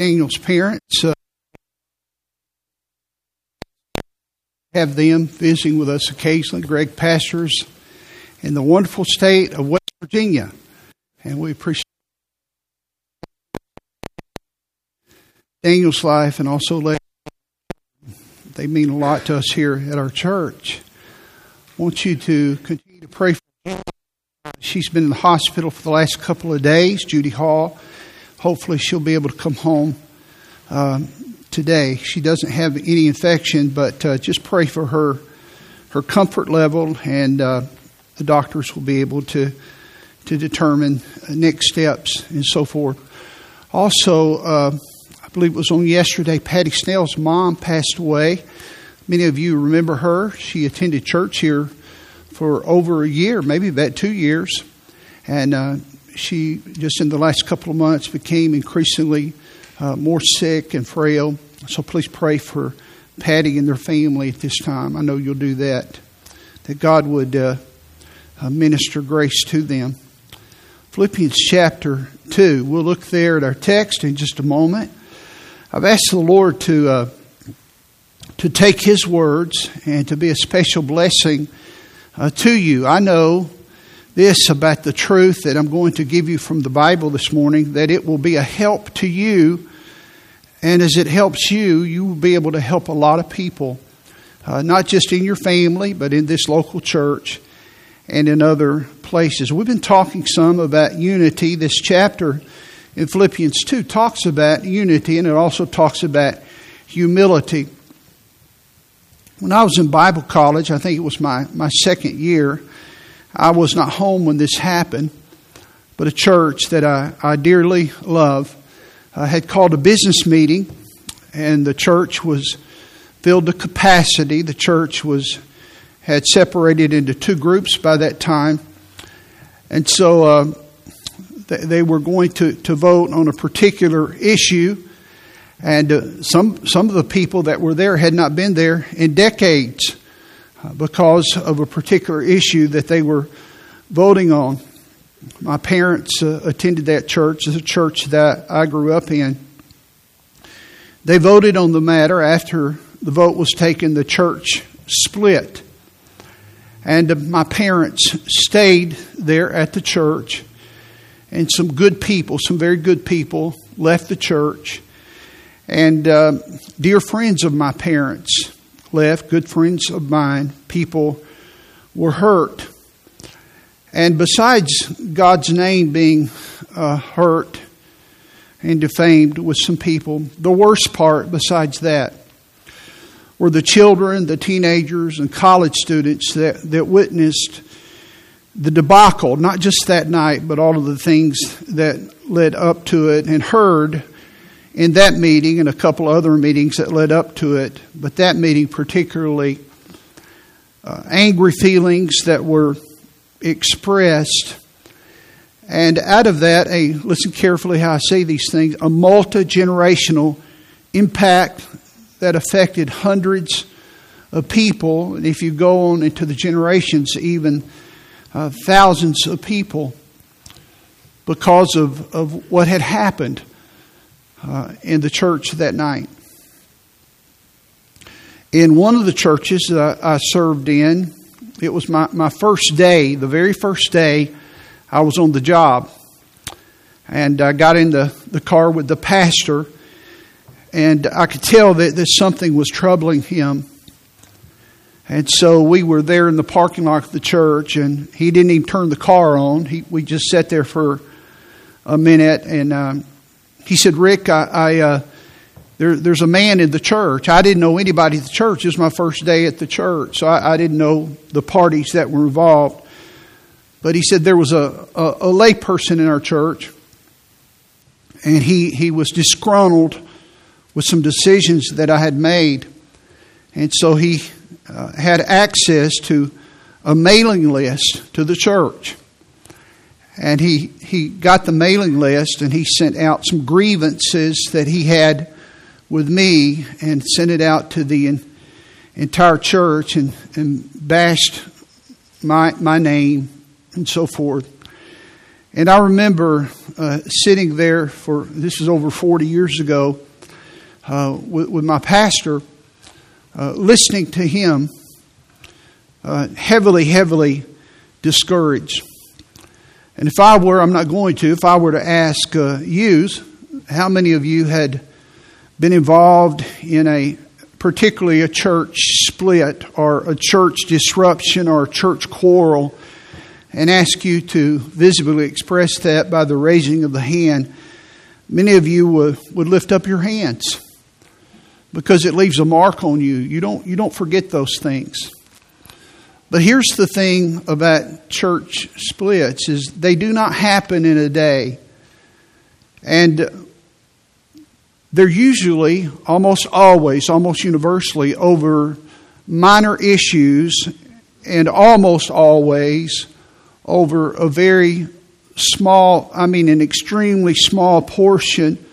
Daniel's parents. Uh, have them visiting with us occasionally. Greg pastors in the wonderful state of West Virginia, and we appreciate Daniel's life and also they mean a lot to us here at our church. I want you to continue to pray for her. She's been in the hospital for the last couple of days, Judy Hall. Hopefully, she'll be able to come home um, today. She doesn't have any infection, but uh, just pray for her, her comfort level, and uh, the doctors will be able to to determine next steps and so forth. Also, uh, I believe it was on yesterday, Patty Snell's mom passed away. Many of you remember her. She attended church here for over a year, maybe about two years, and uh, she just in the last couple of months became increasingly uh, more sick and frail. So please pray for Patty and their family at this time. I know you'll do that. That God would uh, uh minister grace to them. Philippians chapter 2. We'll look there at our text in just a moment. I've asked the Lord to, uh, to take His words and to be a special blessing uh, to you. I know this about the truth that I'm going to give you from the Bible this morning, that it will be a help to you. And as it helps you, you will be able to help a lot of people, uh, not just in your family, but in this local church and in other places. We've been talking some about unity. This chapter in Philippians 2 talks about unity and it also talks about humility. When I was in Bible college, I think it was my, my second year, I was not home when this happened, but a church that I, I dearly love uh, had called a business meeting, and the church was filled to capacity. The church was had separated into two groups by that time, and so uh, they, they were going to, to vote on a particular issue. And uh, some some of the people that were there had not been there in decades because of a particular issue that they were voting on. My parents uh, attended that church, it's a church that I grew up in. They voted on the matter after the vote was taken, the church split. And uh, my parents stayed there at the church, and some good people, some very good people, left the church. And uh, dear friends of my parents left, good friends of mine, people were hurt. And besides God's name being uh, hurt and defamed with some people, the worst part, besides that, were the children, the teenagers, and college students that, that witnessed the debacle, not just that night, but all of the things that led up to it, and heard in that meeting and a couple other meetings that led up to it, but that meeting particularly, uh, angry feelings that were expressed. And out of that, a listen carefully how I say these things, a multi generational impact that affected hundreds of people. And if you go on into the generations, even uh, thousands of people because of, of what had happened uh, in the church that night. In one of the churches that I served in, it was my, my first day, the very first day I was on the job. And I got in the, the car with the pastor, and I could tell that, that something was troubling him. And so we were there in the parking lot of the church, and he didn't even turn the car on. He, we just sat there for a minute, and um, he said, Rick, I, I uh, there, there's a man in the church. I didn't know anybody at the church. It was my first day at the church, so I, I didn't know the parties that were involved. But he said there was a, a, a lay person in our church, and he, he was disgruntled with some decisions that I had made. And so he uh, had access to a mailing list to the church and he, he got the mailing list and he sent out some grievances that he had with me and sent it out to the in, entire church and, and bashed my, my name and so forth. And I remember uh, sitting there for this is over 40 years ago uh, with, with, my pastor, uh, listening to him, uh, heavily, heavily discouraged. And if I were, I'm not going to, if I were to ask uh, you, how many of you had been involved in a particularly a church split or a church disruption or a church quarrel and ask you to visibly express that by the raising of the hand, many of you would, would lift up your hands because it leaves a mark on you. You don't, you don't forget those things. But here's the thing about church splits is they do not happen in a day. And they're usually, almost always, almost universally, over minor issues and almost always over a very small, I mean, an extremely small portion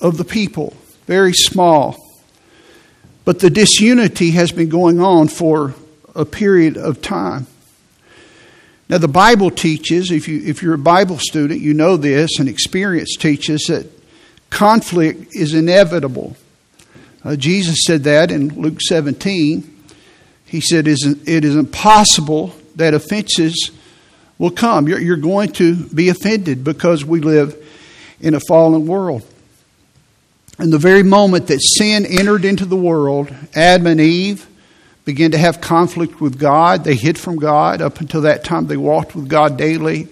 of the people. Very small. But the disunity has been going on for a period of time. Now, the Bible teaches, if, you, if you're a Bible student, you know this, and experience teaches that conflict is inevitable. Uh, Jesus said that in Luke 17. He said, It is impossible that offenses will come. You're, you're going to be offended because we live in a fallen world. And the very moment that sin entered into the world, Adam and Eve began to have conflict with God. They hid from God. Up until that time, they walked with God daily.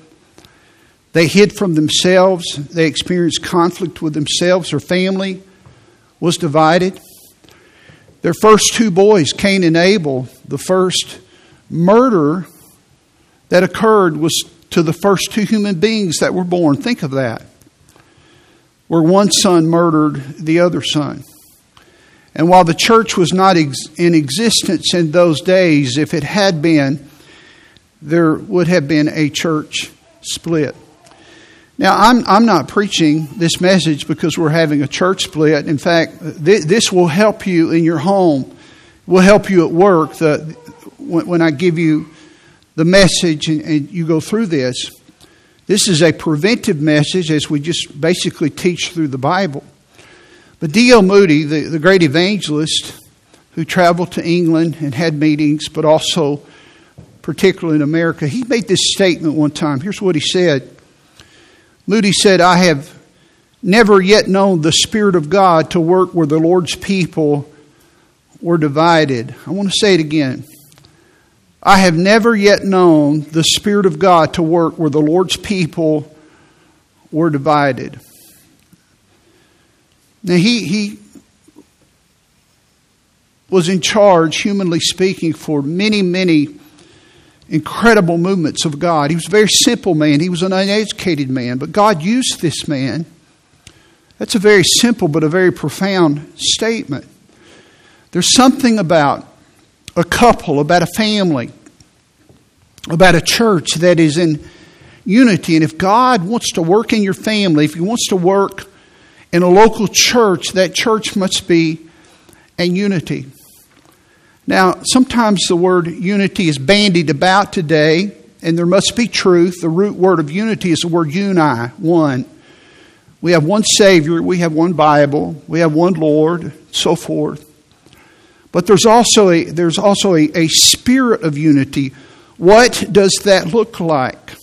They hid from themselves. They experienced conflict with themselves. Their family was divided. Their first two boys, Cain and Abel, the first murder that occurred was to the first two human beings that were born. Think of that. Where one son murdered the other son. And while the church was not ex- in existence in those days, if it had been, there would have been a church split. Now, I'm, I'm not preaching this message because we're having a church split. In fact, th- this will help you in your home, will help you at work. The, when, when I give you the message and, and you go through this. This is a preventive message as we just basically teach through the Bible. But D.L. Moody, the, the great evangelist who traveled to England and had meetings, but also particularly in America, he made this statement one time. Here's what he said Moody said, I have never yet known the Spirit of God to work where the Lord's people were divided. I want to say it again. I have never yet known the Spirit of God to work where the Lord's people were divided. Now, he, he was in charge, humanly speaking, for many, many incredible movements of God. He was a very simple man, he was an uneducated man, but God used this man. That's a very simple but a very profound statement. There's something about a couple, about a family, about a church that is in unity. And if God wants to work in your family, if He wants to work in a local church, that church must be a unity. Now, sometimes the word unity is bandied about today, and there must be truth. The root word of unity is the word uni, one. We have one Savior, we have one Bible, we have one Lord, so forth. But there's also a, there's also a, a spirit of unity. What does that look like?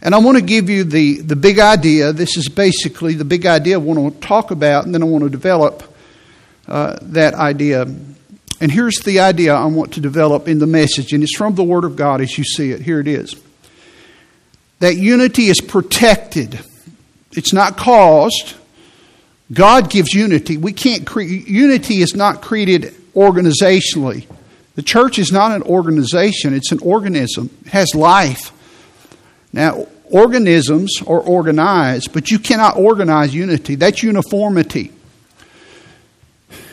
And I want to give you the, the big idea. This is basically the big idea I want to talk about, and then I want to develop uh, that idea. And here's the idea I want to develop in the message, and it's from the Word of God as you see it. Here it is that unity is protected, it's not caused. God gives unity. We can't create, unity is not created organizationally. The church is not an organization, it's an organism. It has life. Now, organisms are organized, but you cannot organize unity. That's uniformity.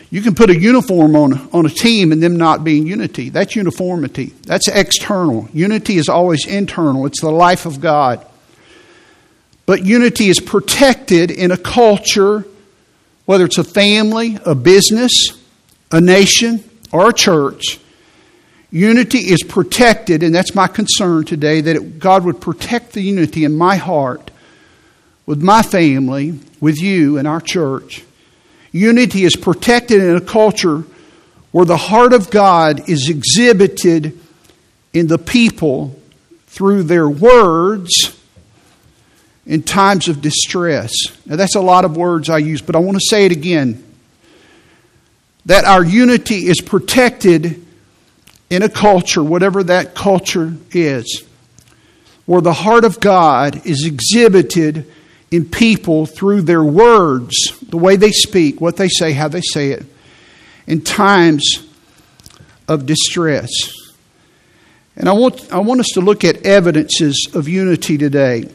You can put a uniform on, on a team and them not being unity. That's uniformity. That's external. Unity is always internal, it's the life of God. But unity is protected in a culture, whether it's a family, a business, a nation, or a church, Unity is protected, and that's my concern today that it, God would protect the unity in my heart, with my family, with you, and our church. Unity is protected in a culture where the heart of God is exhibited in the people through their words in times of distress. Now, that's a lot of words I use, but I want to say it again. That our unity is protected in a culture, whatever that culture is, where the heart of God is exhibited in people through their words, the way they speak, what they say, how they say it, in times of distress. And I want, I want us to look at evidences of unity today.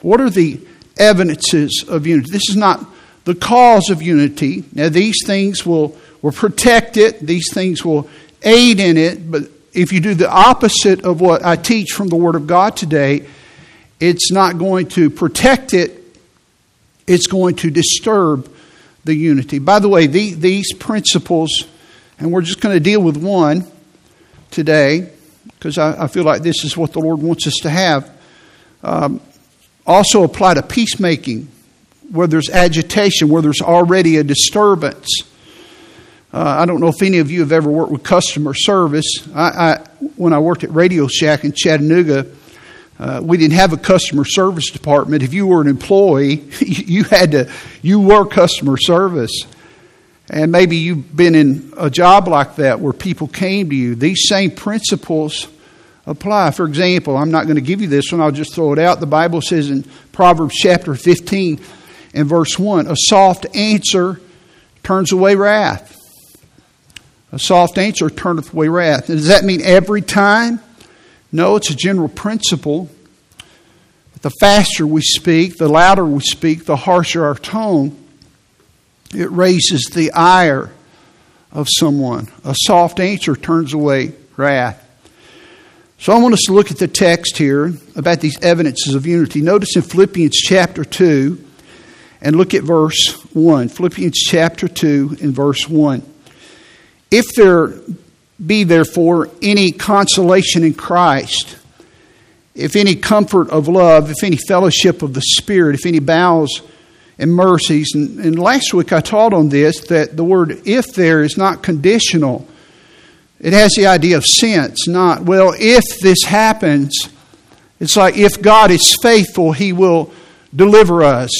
What are the evidences of unity? This is not the cause of unity. Now, these things will, will protect it, these things will aid in it, but if you do the opposite of what I teach from the Word of God today, it's not going to protect it, it's going to disturb the unity. By the way, the, these principles, and we're just going to deal with one today, because I, I, feel like this is what the Lord wants us to have, um, also apply to peacemaking, where there's agitation, where there's already a disturbance. Uh, I don't know if any of you have ever worked with customer service. I, I, when I worked at Radio Shack in Chattanooga, uh, we didn't have a customer service department. If you were an employee, you had to you were customer service. And maybe you've been in a job like that where people came to you. These same principles apply. For example, I'm not going to give you this one, I'll just throw it out. The Bible says in Proverbs chapter 15 and verse 1 a soft answer turns away wrath. A soft answer turneth away wrath. Does that mean every time? No, it's a general principle. The faster we speak, the louder we speak, the harsher our tone, it raises the ire of someone. A soft answer turns away wrath. So I want us to look at the text here about these evidences of unity. Notice in Philippians chapter 2 and look at verse 1. Philippians chapter 2 and verse 1. If there be therefore any consolation in Christ, if any comfort of love, if any fellowship of the Spirit, if any bowels and mercies. And, and, last week I taught on this that the word if there is not conditional. It has the idea of sense, not, well, if this happens, it's like if God is faithful, He will deliver us.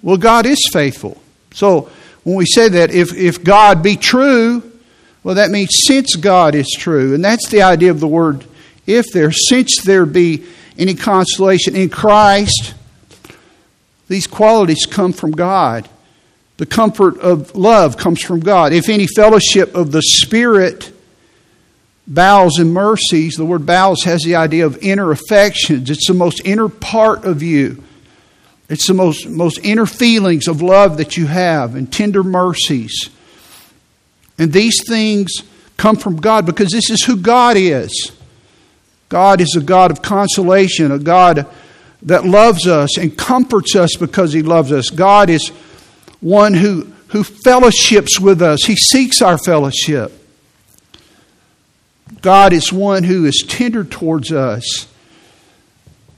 Well, God is faithful. So when we say that, if, if God be true, well, that means since God is true. And that's the idea of the word if there, since there be any consolation in Christ, these qualities come from God. The comfort of love comes from God. If any fellowship of the Spirit, bowels and mercies, the word bowels has the idea of inner affections. It's the most inner part of you. It's the most, most inner feelings of love that you have and tender mercies. And these things come from God because this is who God is. God is a God of consolation, a God that loves us and comforts us because He loves us. God is one who, who fellowships with us, He seeks our fellowship. God is one who is tender towards us.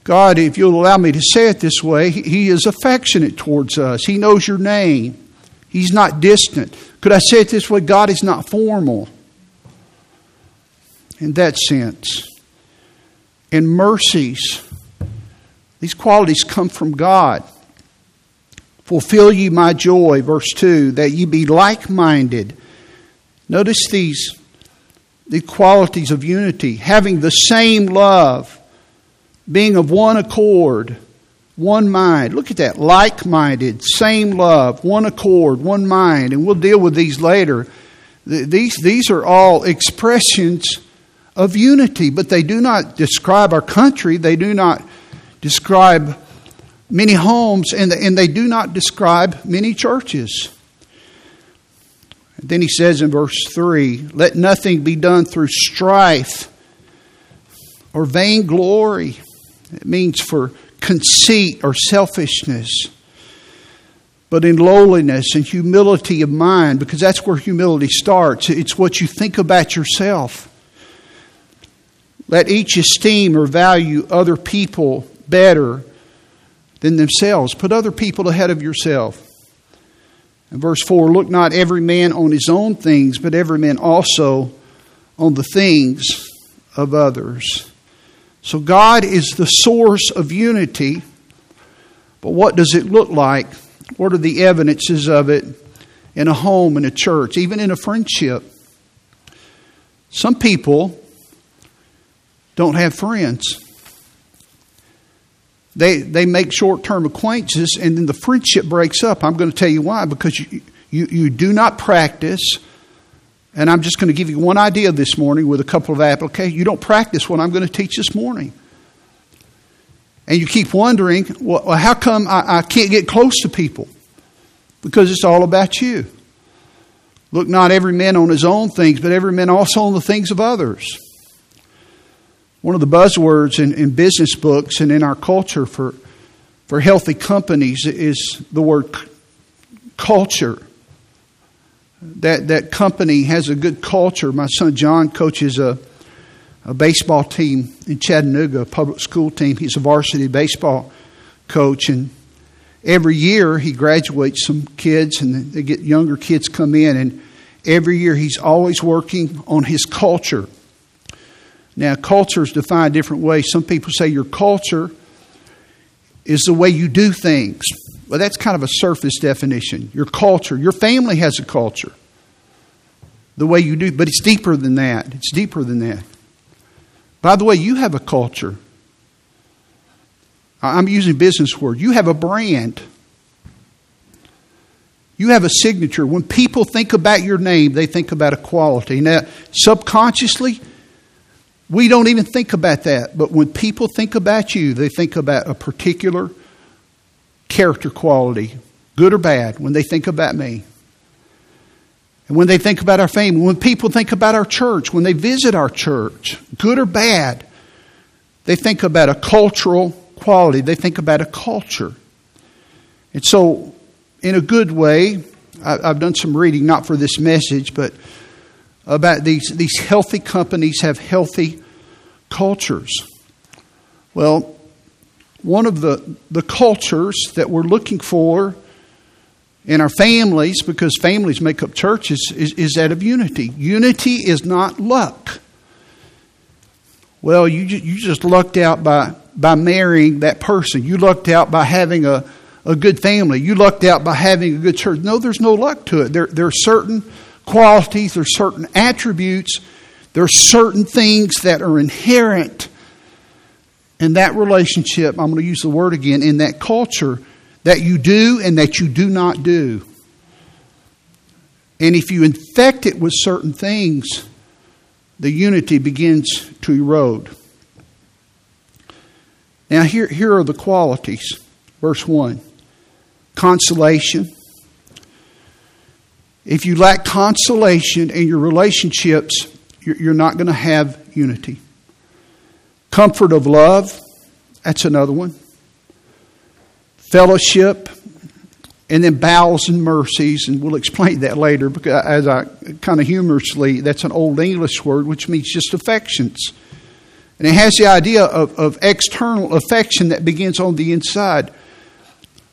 God, if you'll allow me to say it this way, He is affectionate towards us. He knows your name. He's not distant. Could I say it this way? God is not formal in that sense. And mercies, these qualities come from God. Fulfill ye my joy, verse 2, that ye be like minded. Notice these the qualities of unity, having the same love, being of one accord one mind. Look at that. Like minded, same love, one accord, one mind. And we'll deal with these later. These, these are all expressions of unity, but they do not describe our country. They do not describe many homes, and, and they do not describe many churches. And then he says in verse 3 Let nothing be done through strife or vainglory. It means for conceit or selfishness, but in lowliness and humility of mind, because that's where humility starts. It's what you think about yourself. Let each esteem or value other people better than themselves. Put other people ahead of yourself. In verse 4, look not every man on his own things, but every man also on the things of others. So God is the source of unity, but what does it look like? What are the evidences of it in a home, in a church, even in a friendship? Some people don't have friends. They, they make short term acquaintances and then the friendship breaks up. I'm going to tell you why. Because you, you, you do not practice, and I'm just going to give you one idea this morning with a couple of applications. You don't practice what I'm going to teach this morning. And you keep wondering, well, how come I, I can't get close to people? Because it's all about you. Look not every man on his own things, but every man also on the things of others. One of the buzzwords in, in business books and in our culture for, for healthy companies is the word culture. That, that company has a good culture. My son John coaches a, a baseball team in Chattanooga, a public school team. He's a varsity baseball coach, and every year he graduates some kids, and they get younger kids come in, and every year he's always working on his culture. Now, culture is defined different ways. Some people say your culture is the way you do things. Well, that's kind of a surface definition. Your culture, your family has a culture. The way you do, but it's deeper than that. It's deeper than that. By the way, you have a culture. I'm using business word. You have a brand. You have a signature. When people think about your name, they think about a quality. Now, subconsciously, we don't even think about that, but when people think about you, they think about a particular character quality, good or bad, when they think about me. And when they think about our family, when people think about our church, when they visit our church, good or bad, they think about a cultural quality. They think about a culture. And so, in a good way, I've done some reading, not for this message, but about these, these healthy companies have healthy cultures. Well, one of the, the cultures that we're looking for in our families, because families make up churches, is, is that of unity. Unity is not luck. Well, you, you just lucked out by, by marrying that person. You lucked out by having a, a good family. You lucked out by having a good church. No, there's no luck to it. There, there are certain qualities, there are certain attributes, there are certain things that are inherent in that relationship. I'm going to use the word again in that culture that you do and that you do not do. And if you infect it with certain things, the unity begins to erode. Now, here, here are the qualities. Verse 1 consolation. If you lack consolation in your relationships, you're not going to have unity. Comfort of love, that's another one. Fellowship, and then bowels and mercies, and we'll explain that later because as I kind of humorously, that's an old English word which means just affections. And it has the idea of, of external affection that begins on the inside.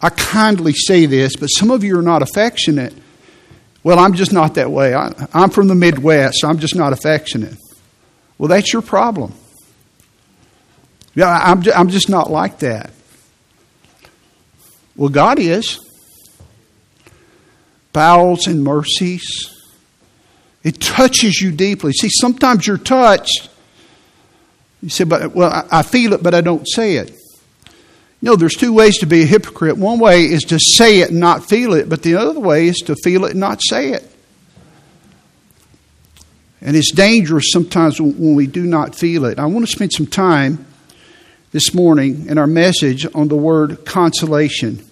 I kindly say this, but some of you are not affectionate. Well, I'm just not that way. I, am from the Midwest. So I'm just not affectionate. Well, that's your problem. Yeah, I'm, I'm just not like that. Well, God is. Bowels and mercies. It touches you deeply. See, sometimes you're touched. You say, but well, I feel it, but I don't say it. No, there's two ways to be a hypocrite. One way is to say it and not feel it, but the other way is to feel it and not say it. And it's dangerous sometimes when we do not feel it. I want to spend some time this morning in our message on the word consolation.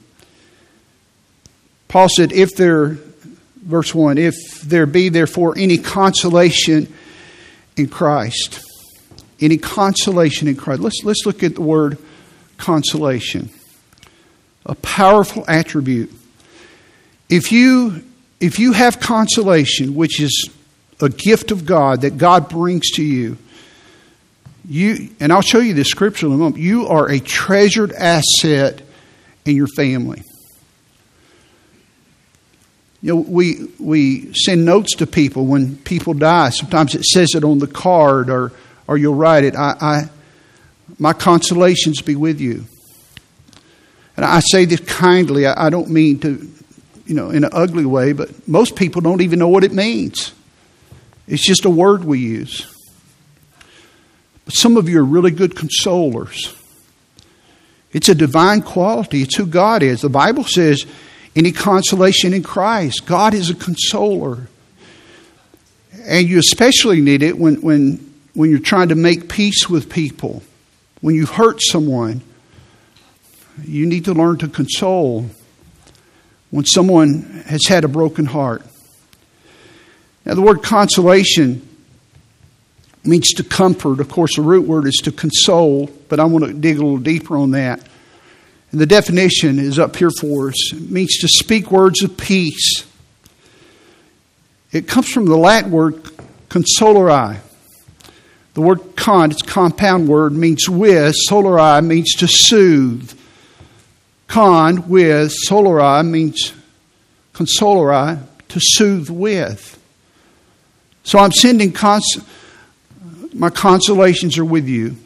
Paul said, if there, verse 1, if there be therefore any consolation in Christ, any consolation in Christ. Let's, let's look at the word consolation, a powerful attribute. If you, if you have consolation, which is a gift of God that God brings to you, You and I'll show you this scripture in a moment. You are a treasured asset in your family. You know, we we send notes to people when people die. Sometimes it says it on the card, or or you'll write it. I, I my consolations be with you. And I say this kindly. I, I don't mean to, you know, in an ugly way, but most people don't even know what it means. It's just a word we use. But some of you are really good consolers. It's a divine quality. It's who God is. The Bible says, any consolation in Christ. God is a consoler. And you especially need it when, when, when you're trying to make peace with people, when you've hurt someone. You need to learn to console when someone has had a broken heart. Now, the word consolation means to comfort. Of course, the root word is to console, but I want to dig a little deeper on that. And the definition is up here for us. It means to speak words of peace. It comes from the Latin word consolari. The word con, it's a compound word, means with. Solari means to soothe. Con, with. Solari means consolari, to soothe with. So I'm sending cons- my consolations are with you.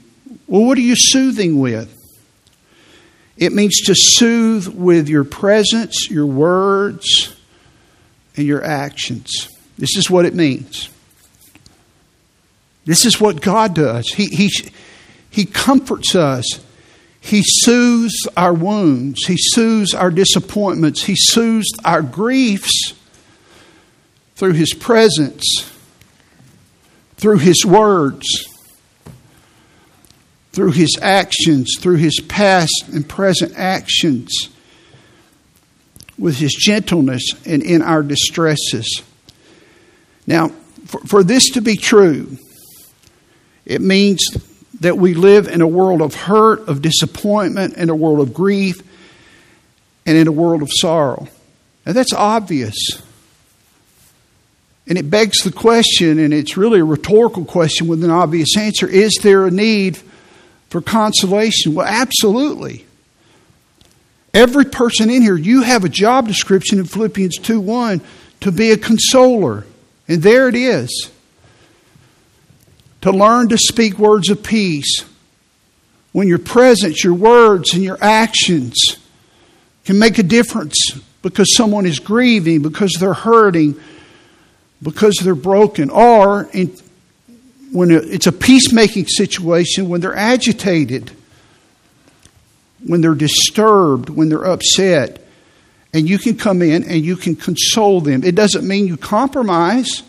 Well, what are you soothing with? It means to soothe with your presence, your words, and your actions. This is what it means. This is what God does. He, he, he comforts us. He soothes our wounds. He soothes our disappointments. He soothes our griefs through His presence through His words, through His actions, through His past and present actions, with His gentleness and in our distresses. Now, for, for this to be true, it means that we live in a world of hurt, of disappointment, in a world of grief, and in a world of sorrow. Now, that's obvious. And it begs the question, and it's really a rhetorical question with an obvious answer is there a need for consolation? Well, absolutely. Every person in here, you have a job description in Philippians 2 1 to be a consoler. And there it is. To learn to speak words of peace. When your presence, your words, and your actions can make a difference because someone is grieving, because they're hurting, because they're broken, or in, when it's a peacemaking situation, when they're agitated, when they're disturbed, when they're upset, and you can come in and you can console them. It doesn't mean you compromise,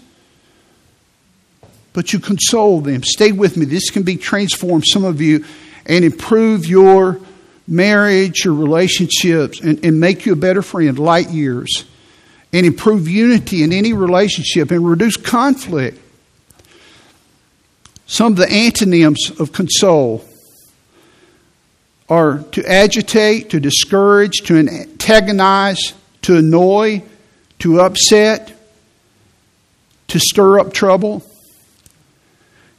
but you console them. Stay with me. This can be transformed, some of you, and improve your marriage, your relationships, and, and make you a better friend, light years and improve unity in any relationship and reduce conflict. Some of the antonyms of console are to agitate, to discourage, to antagonize, to annoy, to upset, to stir up trouble.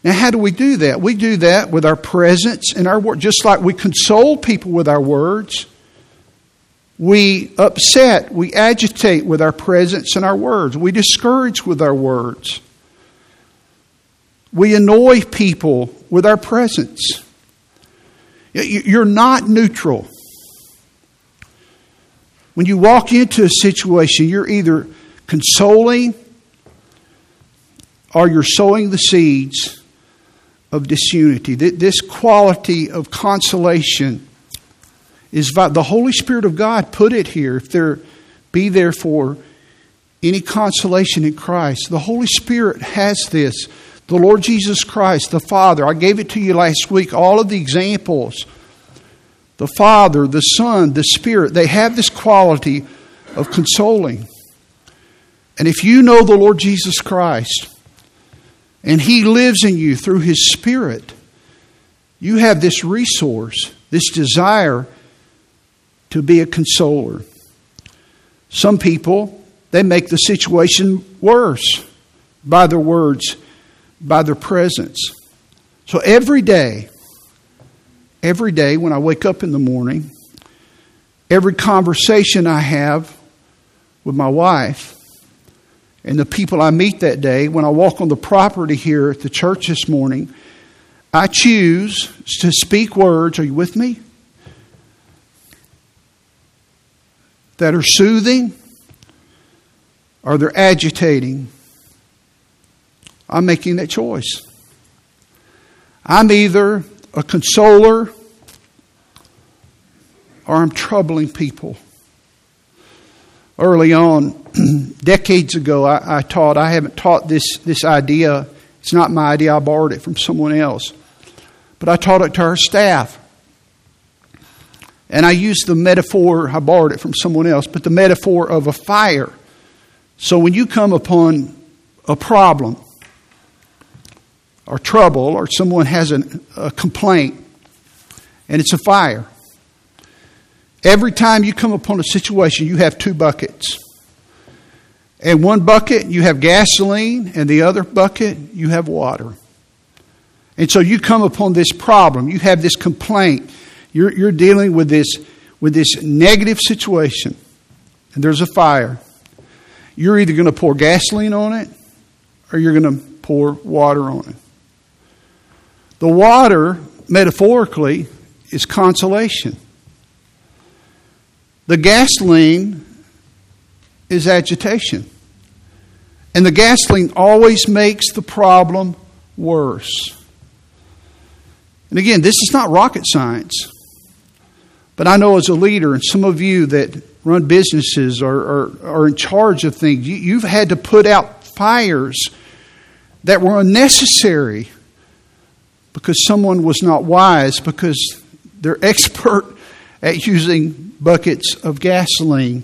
Now, how do we do that? We do that with our presence and our word, just like we console people with our words. We upset, we agitate with our presence and our words. We discourage with our words. We annoy people with our presence. You're not neutral. When you walk into a situation, you're either consoling or you're sowing the seeds of disunity. This quality of consolation is by the Holy Spirit of God put it here. If there be therefore any consolation in Christ, the Holy Spirit has this. The Lord Jesus Christ, the Father, I gave it to you last week, all of the examples. The Father, the Son, the Spirit, they have this quality of consoling. And if you know the Lord Jesus Christ, and He lives in you through His Spirit, you have this resource, this desire to be a consoler. Some people, they make the situation worse by their words, by their presence. So every day, every day when I wake up in the morning, every conversation I have with my wife and the people I meet that day, when I walk on the property here at the church this morning, I choose to speak words. Are you with me? That are soothing or they're agitating. I'm making that choice. I'm either a consoler or I'm troubling people. Early on, decades ago, I, I, taught, I haven't taught this, this idea. It's not my idea, I borrowed it from someone else. But I taught it to our staff. And I used the metaphor, I borrowed it from someone else, but the metaphor of a fire. So when you come upon a problem or trouble or someone has an, a complaint and it's a fire, every time you come upon a situation, you have two buckets. And one bucket, you have gasoline, and the other bucket, you have water. And so you come upon this problem, you have this complaint, you're, you're dealing with this, with this negative situation, and there's a fire. You're either going to pour gasoline on it or you're going to pour water on it. The water, metaphorically, is consolation. The gasoline is agitation. And the gasoline always makes the problem worse. And again, this is not rocket science. But I know as a leader, and some of you that run businesses or are, in charge of things, you, you've had to put out fires that were unnecessary because someone was not wise, because they're expert at using buckets of gasoline.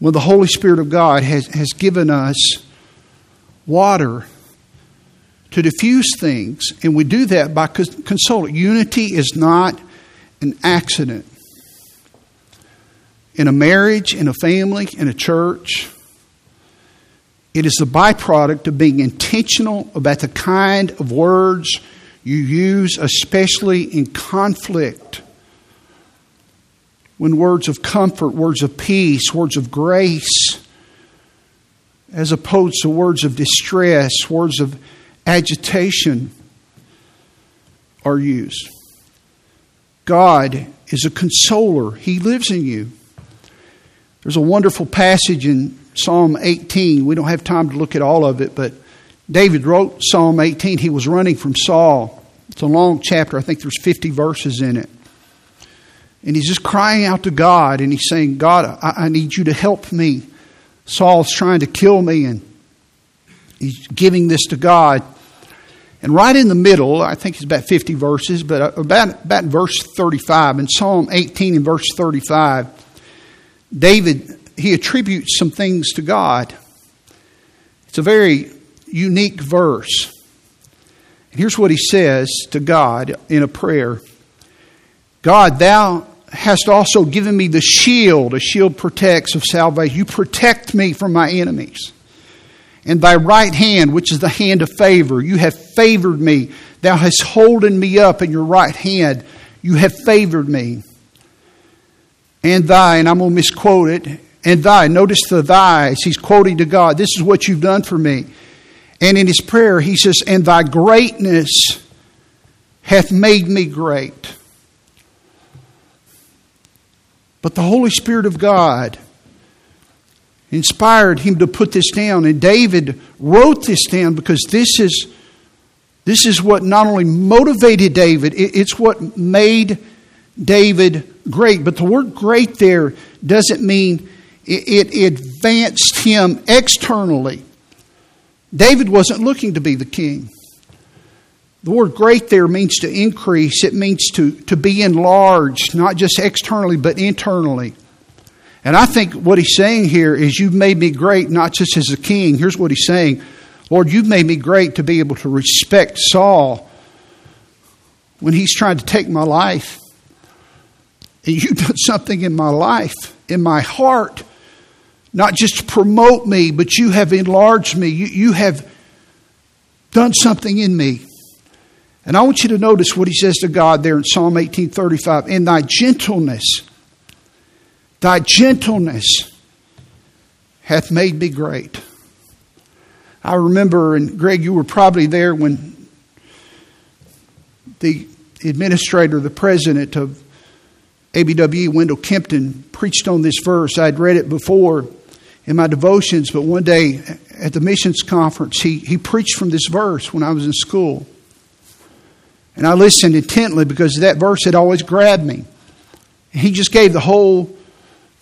When the Holy Spirit of God has, has given us water to diffuse things, and we do that by consoling. Unity is not an accident. In a marriage, in a family, in a church, it is the byproduct of being intentional about the kind of words you use, especially in conflict. When words of comfort, words of peace, words of grace, as opposed to words of distress, words of agitation are used. God is a consoler, He lives in you. There's a wonderful passage in Psalm 18. We don't have time to look at all of it, but David wrote Psalm 18. He was running from Saul. It's a long chapter. I think there's 50 verses in it. And he's just crying out to God and he's saying, God, I, I need you to help me. Saul's trying to kill me and he's giving this to God. And right in the middle, I think it's about 50 verses, but uh, about, about verse 35, in Psalm 18 and verse 35, David, he attributes some things to God. It's a very unique verse. And here's what he says to God in a prayer God, thou hast also given me the shield. A shield protects of salvation. You protect me from my enemies and thy right hand, which is the hand of favor. You have favored me. Thou hast holden me up in your right hand. You have favored me. And thy, and I'm going to misquote it, and thy, notice the thys. he's quoting to God, this is what you've done for me. And in his prayer, he says, and thy greatness hath made me great. But the Holy Spirit of God inspired him to put this down. And David wrote this down because this is, this is what not only motivated David, it's what made David great. But the word great there doesn't mean it, advanced him externally. David wasn't looking to be the king. The word great there means to increase, it means to, to be enlarged, not just externally, but internally. And I think what he's saying here is, You've made me great, not just as a king. Here's what he's saying Lord, you've made me great to be able to respect Saul when he's trying to take my life. And you've done something in my life, in my heart, not just to promote me, but you have enlarged me. You, you have done something in me. And I want you to notice what he says to God there in Psalm 18:35, "In thy gentleness, thy gentleness hath made me great." I remember, and Greg, you were probably there when the administrator, the president of ABWE, Wendell Kempton, preached on this verse. I'd read it before in my devotions, but one day at the missions conference, he, he preached from this verse when I was in school. And I listened intently because that verse had always grabbed me. He just gave the whole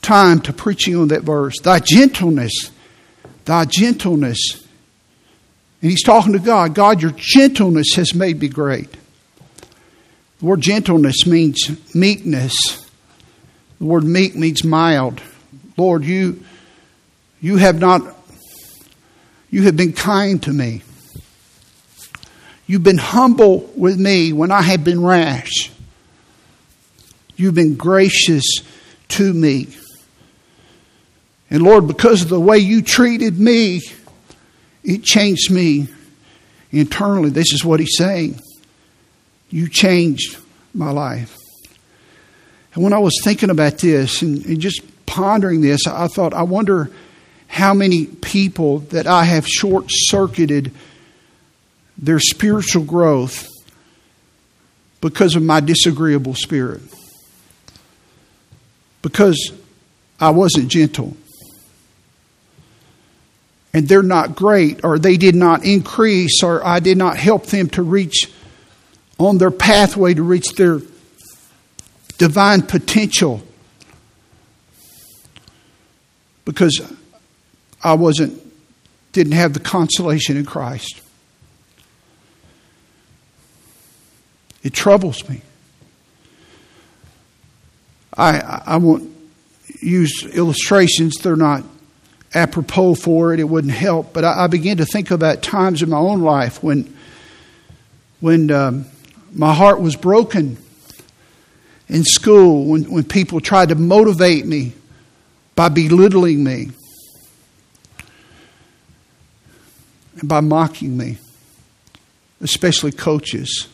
time to preaching on that verse. Thy gentleness, thy gentleness. And he's talking to God. God, your gentleness has made me great. The word gentleness means meekness. The word meek means mild. Lord, you, you have not, you have been kind to me. You've been humble with me when I have been rash. You've been gracious to me. And Lord, because of the way you treated me, it changed me internally. This is what he's saying. You changed my life. And when I was thinking about this and, and just pondering this, I thought, I wonder how many people that I have short circuited their spiritual growth because of my disagreeable spirit. Because I wasn't gentle. And they're not great, or they did not increase, or I did not help them to reach on their pathway to reach their divine potential because I wasn't didn't have the consolation in Christ. It troubles me. I I won't use illustrations; they're not apropos for it. It wouldn't help. But I, I began to think about times in my own life when when um, my heart was broken in school when, when people tried to motivate me by belittling me and by mocking me, especially coaches.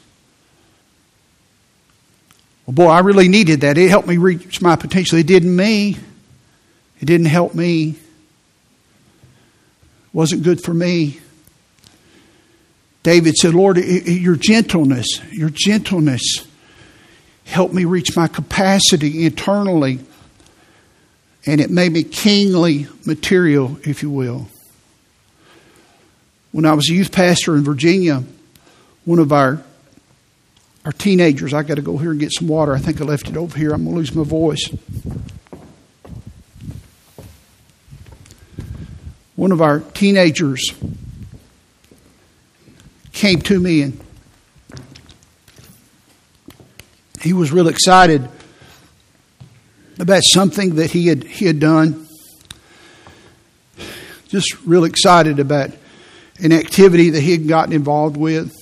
Well, boy, I really needed that. It helped me reach my potential. It didn't me. It didn't help me. Wasn't good for me. David said, Lord, your gentleness, your gentleness, help me reach my capacity internally. And it made me kingly material, if you will. When I was a youth pastor in Virginia, one of our our teenagers, I got to go here and get some water. I think I left it over here. I'm going to lose my voice. One of our teenagers came to me and he was real excited about something that he had he had done. Just real excited about an activity that he had gotten involved with.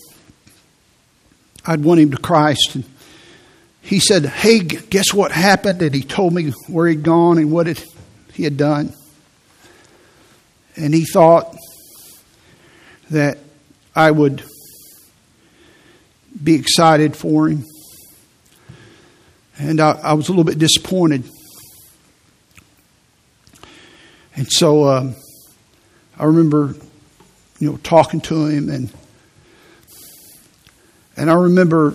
I'd won him to Christ. And he said, Hey, guess what happened? And he told me where he'd gone and what it, he had done. And he thought that I would be excited for him. And I, I was a little bit disappointed. And so uh, I remember, you know, talking to him, and and I remember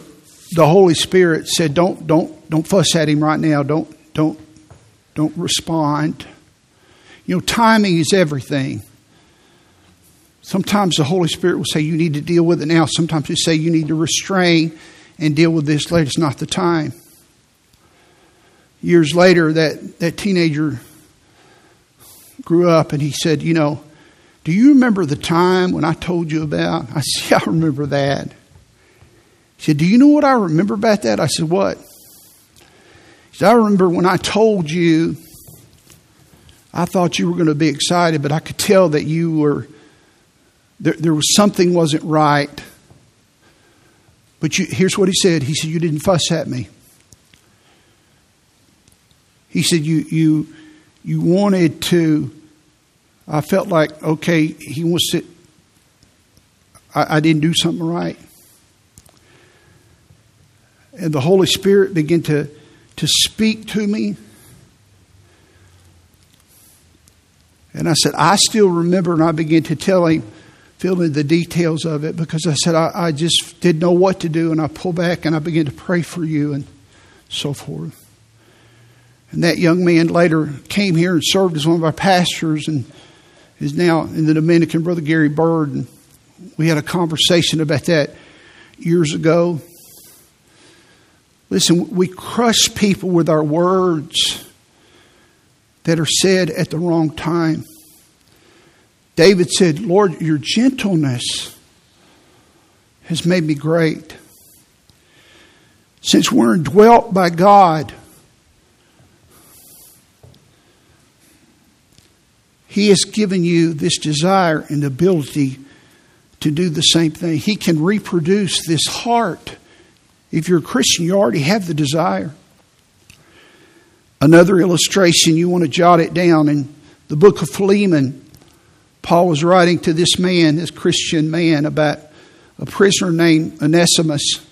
the Holy Spirit said, "Don't, don't, don't fuss at him right now. Don't, don't, don't respond." You know, timing is everything. Sometimes the Holy Spirit will say you need to deal with it now. Sometimes He say you need to restrain and deal with this later. It's not the time. Years later, that, that teenager grew up and he said, You know, do you remember the time when I told you about? I said, Yeah, I remember that. He said, Do you know what I remember about that? I said, What? He said, I remember when I told you, I thought you were going to be excited, but I could tell that you were there, there was something wasn't right. But you, here's what he said. He said, You didn't fuss at me. He said, You, you, you wanted to. I felt like, okay, he wants to. I, I didn't do something right. and the Holy Spirit began to, to speak to me. And I said, I still remember, and I began to tell him, fill in the details of it, because I said, I, I just didn't know what to do, and I pulled back and I began to pray for you and so forth. And that young man later came here and served as one of our pastors and is now in the Dominican, Brother Gary Bird. And we had a conversation about that years ago. Listen, we crush people with our words that are said at the wrong time. David said, Lord, your gentleness has made me great. Since we're indwelt by God, He has given you this desire and ability to do the same thing. He can reproduce this heart. If you're a Christian, you already have the desire. Another illustration, you want to jot it down in the book of Philemon. Paul was writing to this man, this Christian man, about a prisoner named Onesimus.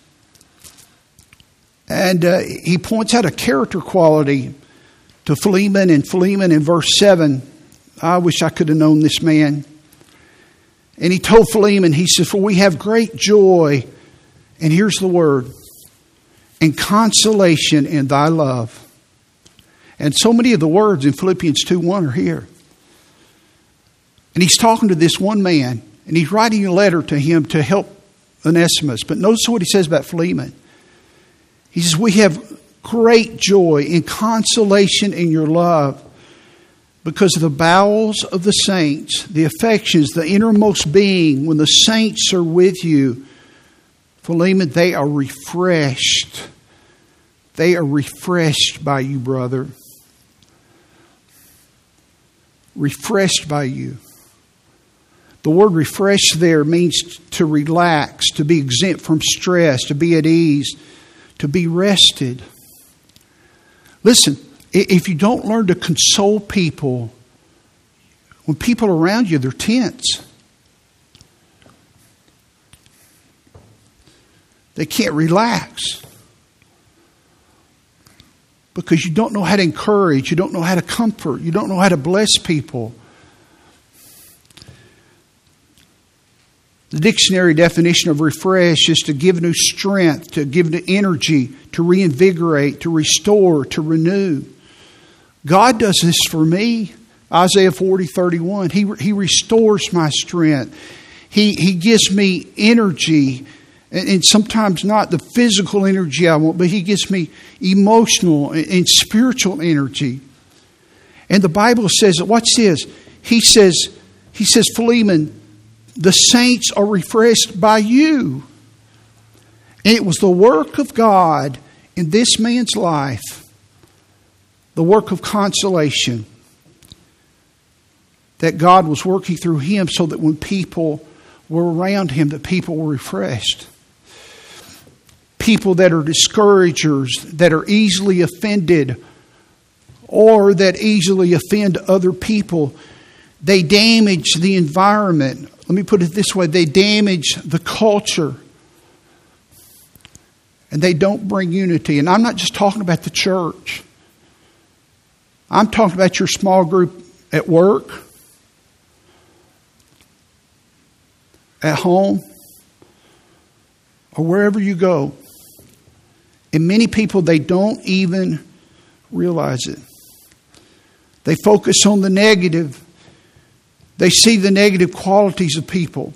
And uh, he points out a character quality to Philemon, and Philemon in verse 7. I wish I could have known this man. And he told Philemon, he said, For we have great joy, and here's the word, and consolation in thy love and so many of the words in Philippians 2 1 are here. And he's talking to this one man, and he's writing a letter to him to help Onesimus. But notice what he says about Philemon. He says, We have great joy and consolation in your love because of the bowels of the saints, the affections, the innermost being, when the saints are with you, Philemon, they are refreshed. They are refreshed by you, brother refreshed by you. The word refresh there means to relax, to be exempt from stress, to be at ease, to be rested. Listen, if you don't learn to console people, when people around you, they're tense. They can't relax because you don't know how to encourage, you don't know how to comfort, you don't know how to bless people. The dictionary definition of refresh is to give new strength, to give new energy, to reinvigorate, to restore, to renew. God does this for me. Isaiah 40, 31. He, he restores my strength. He, he gives me energy and, sometimes not the physical energy I want, but He gives me emotional and, spiritual energy. And the Bible says, watch this. He says, He says, Philemon, the saints are refreshed by you. And it was the work of God in this man's life, the work of consolation, that God was working through him so that when people were around him, that people were refreshed people that are discouragers, that are easily offended, or that easily offend other people. They damage the environment. Let me put it this way they damage the culture. And they don't bring unity. And I'm not just talking about the church, I'm talking about your small group at work, at home, or wherever you go. And many people, they don't even realize it. They focus on the negative, they see the negative qualities of people.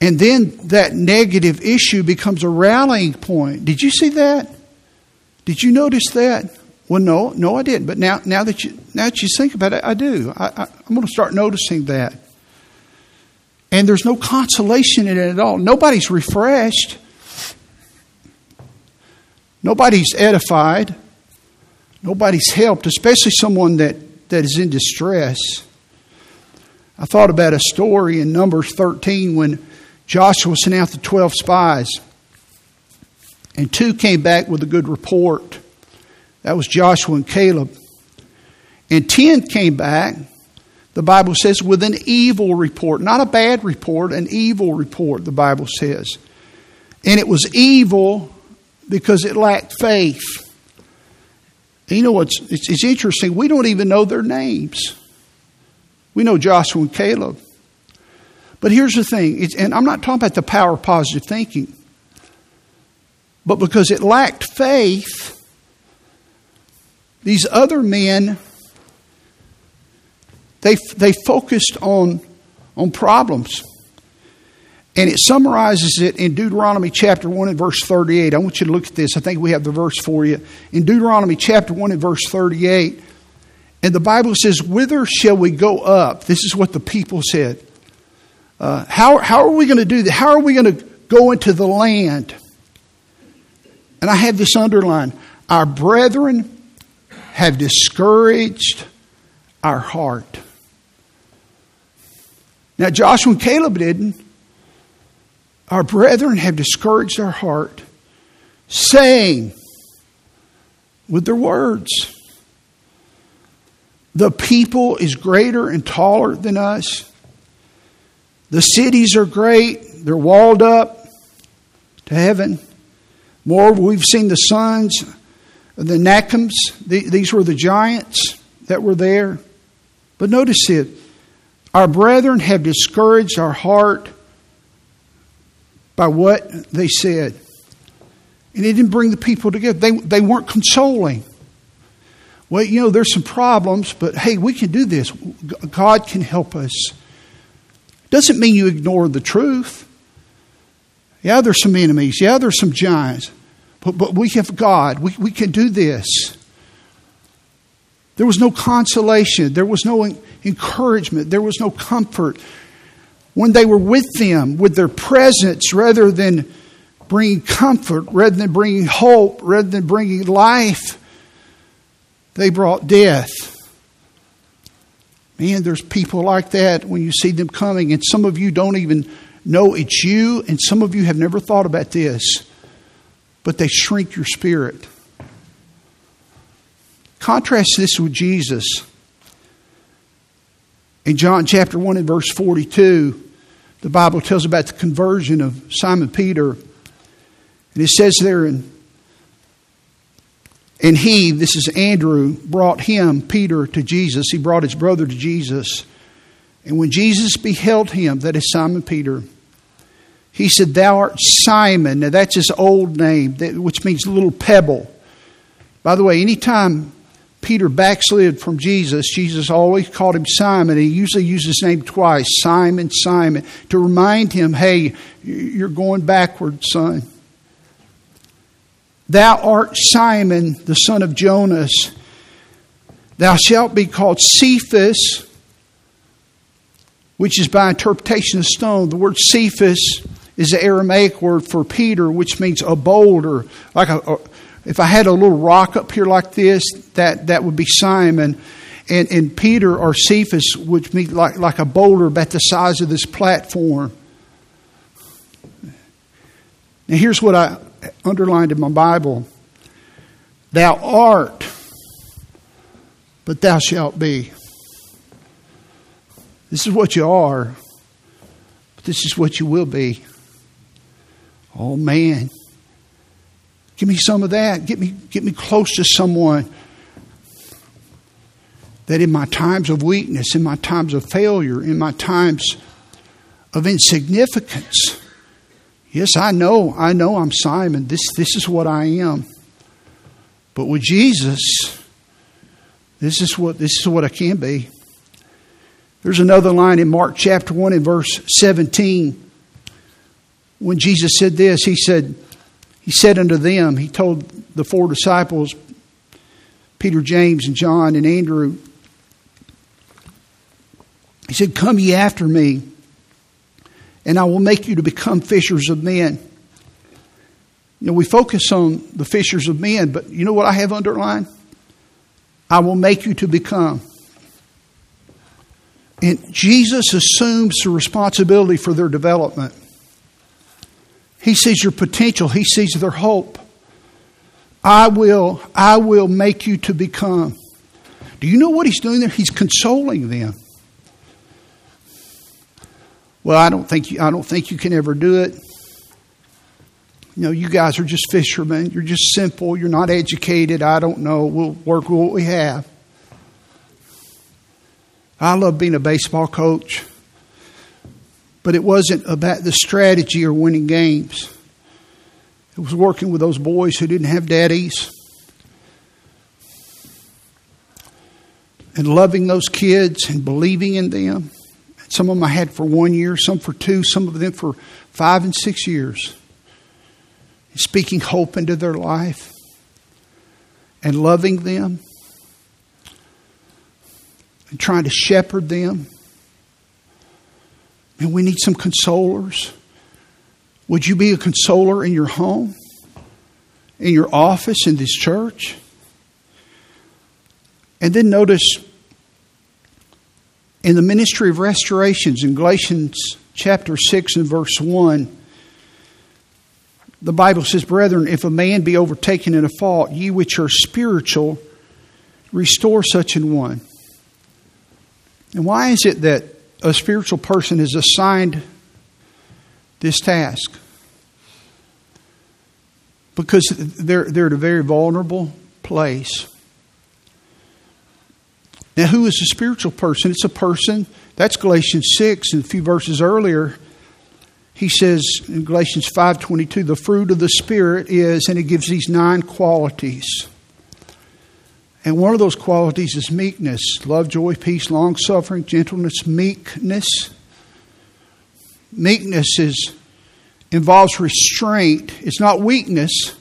And then that negative issue becomes a rallying point. Did you see that? Did you notice that? Well, no, no, I didn't. But now, now that you now that you think about it, I do. I, I'm going to start noticing that. And there's no consolation in it at all. Nobody's refreshed. Nobody's edified. Nobody's helped, especially someone that, that is in distress. I thought about a story in Numbers 13 when Joshua sent out the 12 spies, and two came back with a good report. That was Joshua and Caleb. And 10 came back, the Bible says, with an evil report. Not a bad report, an evil report, the Bible says. And it was evil because it lacked faith. You know what's it's, it's interesting? We don't even know their names. We know Joshua and Caleb. But here's the thing, and I'm not talking about the power of positive thinking, but because it lacked faith, these other men they, they focused on, on problems. And it summarizes it in Deuteronomy chapter 1 and verse 38. I want you to look at this. I think we have the verse for you. In Deuteronomy chapter 1 and verse 38, and the Bible says, Whither shall we go up? This is what the people said. Uh, how, how are we going to do that? How are we going to go into the land? And I have this underlined. Our brethren have discouraged our heart. Now, Joshua and Caleb didn't. Our brethren have discouraged our heart, saying with their words, The people is greater and taller than us. The cities are great, they're walled up to heaven. Moreover, we've seen the sons of the Anakims. These were the giants that were there. But notice it our brethren have discouraged our heart by what they said. And it didn't bring the people together. They, they weren't consoling. Well, you know, there's some problems, but hey, we can do this. God can help us. Doesn't mean you ignore the truth. Yeah, there's some enemies. Yeah, there's some giants. But, but we have God. We, we can do this. There was no consolation. There was no encouragement. There was no comfort. When they were with them, with their presence, rather than bringing comfort, rather than bringing hope, rather than bringing life, they brought death. Man, there's people like that when you see them coming, and some of you don't even know it's you, and some of you have never thought about this, but they shrink your spirit. Contrast this with Jesus. In John chapter 1 and verse 42, the Bible tells about the conversion of Simon Peter. And it says there, in, and he, this is Andrew, brought him, Peter, to Jesus. He brought his brother to Jesus. And when Jesus beheld him, that is Simon Peter, he said, Thou art Simon. Now that's his old name, which means little pebble. By the way, anytime Peter backslid from Jesus, Jesus always called him Simon. He usually used his name twice Simon, Simon, to remind him, hey, you're going backward, son. Thou art Simon, the son of Jonas. Thou shalt be called Cephas, which is by interpretation of stone. The word Cephas is the Aramaic word for Peter, which means a boulder, like a, if I had a little rock up here like this, that, that would be Simon. And, and Peter or Cephas would be like, like a boulder about the size of this platform. Now, here's what I underlined in my Bible Thou art, but thou shalt be. This is what you are, but this is what you will be. Oh, man. Give me some of that. Get me, get me close to someone that in my times of weakness, in my times of failure, in my times of insignificance, yes, I know, I know I'm Simon. This, this is what I am. But with Jesus, this is what this is what I can be. There's another line in Mark chapter 1 and verse 17. When Jesus said this, he said, he said unto them, He told the four disciples, Peter, James, and John, and Andrew, He said, Come ye after me, and I will make you to become fishers of men. You know, we focus on the fishers of men, but you know what I have underlined? I will make you to become. And Jesus assumes the responsibility for their development. He sees your potential. He sees their hope. I will, I will make you to become. Do you know what he's doing there? He's consoling them. Well, I don't think you, I don't think you can ever do it. You know, you guys are just fishermen. You're just simple. You're not educated. I don't know. We'll work with what we have. I love being a baseball coach, but it wasn't about the strategy or winning games. It was working with those boys who didn't have daddies and loving those kids and believing in them. Some of them I had for one year, some for two, some of them for five and six years. Speaking hope into their life and loving them and trying to shepherd them. And we need some consolers. Would you be a consoler in your home, in your office, in this church? And then notice in the ministry of restorations in Galatians chapter 6 and verse 1, the Bible says, Brethren, if a man be overtaken in a fault, ye which are spiritual, restore such an one. And why is it that a spiritual person is assigned this task? Because they're, they're at a very vulnerable place. Now, who is a spiritual person? It's a person, that's Galatians 6, and a few verses earlier, he says in Galatians 5.22, the fruit of the Spirit is, and he gives these nine qualities. And one of those qualities is meekness love, joy, peace, long suffering, gentleness, meekness. Meekness is, involves restraint. It's not weakness,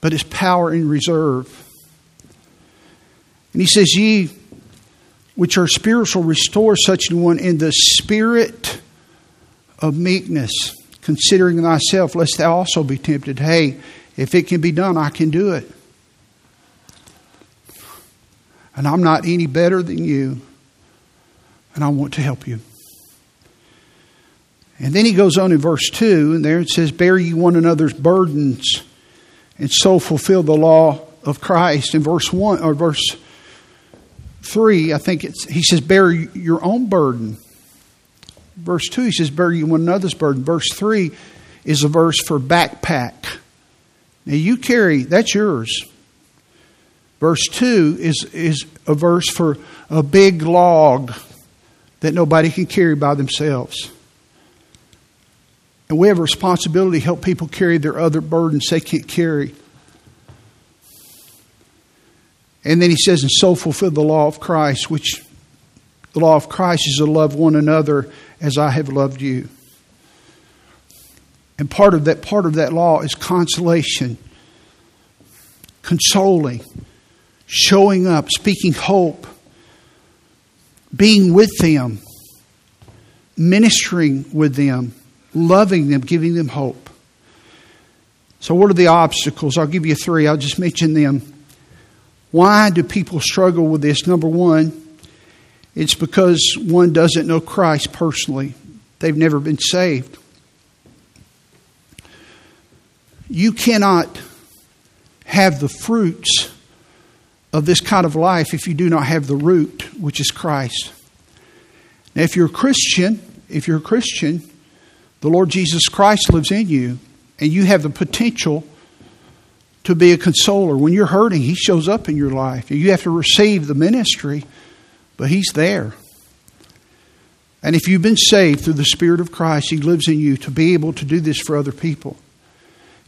but it's power in reserve. And he says, Ye which are spiritual, restore such an one in the spirit of meekness, considering thyself, lest thou also be tempted. Hey, if it can be done, I can do it. And I'm not any better than you, and I want to help you. And then he goes on in verse 2, and there it says, Bear ye one another's burdens, and so fulfill the law of Christ. In verse 1, or verse 3, I think it's, he says, bear your own burden. Verse 2, he says, bear you one another's burden. Verse 3 is a verse for backpack. Now you carry, that's yours. Verse 2 is, is a verse for a big log that nobody can carry by themselves. And we have a responsibility to help people carry their other burdens they can't carry. And then he says, and so fulfill the law of Christ, which the law of Christ is to love one another as I have loved you. And part of that part of that law is consolation, consoling, showing up, speaking hope, being with them, ministering with them, loving them, giving them hope. So, what are the obstacles? I'll give you three. I'll just mention them. Why do people struggle with this? Number one, it's because one doesn't know Christ personally, they've never been saved. You cannot have the fruits of this kind of life if you do not have the root, which is Christ. Now, if you're a Christian, if you're a Christian, the Lord Jesus Christ lives in you, and you have the potential to be a consoler. When you're hurting, He shows up in your life. You have to receive the ministry, but He's there. And if you've been saved through the Spirit of Christ, He lives in you to be able to do this for other people.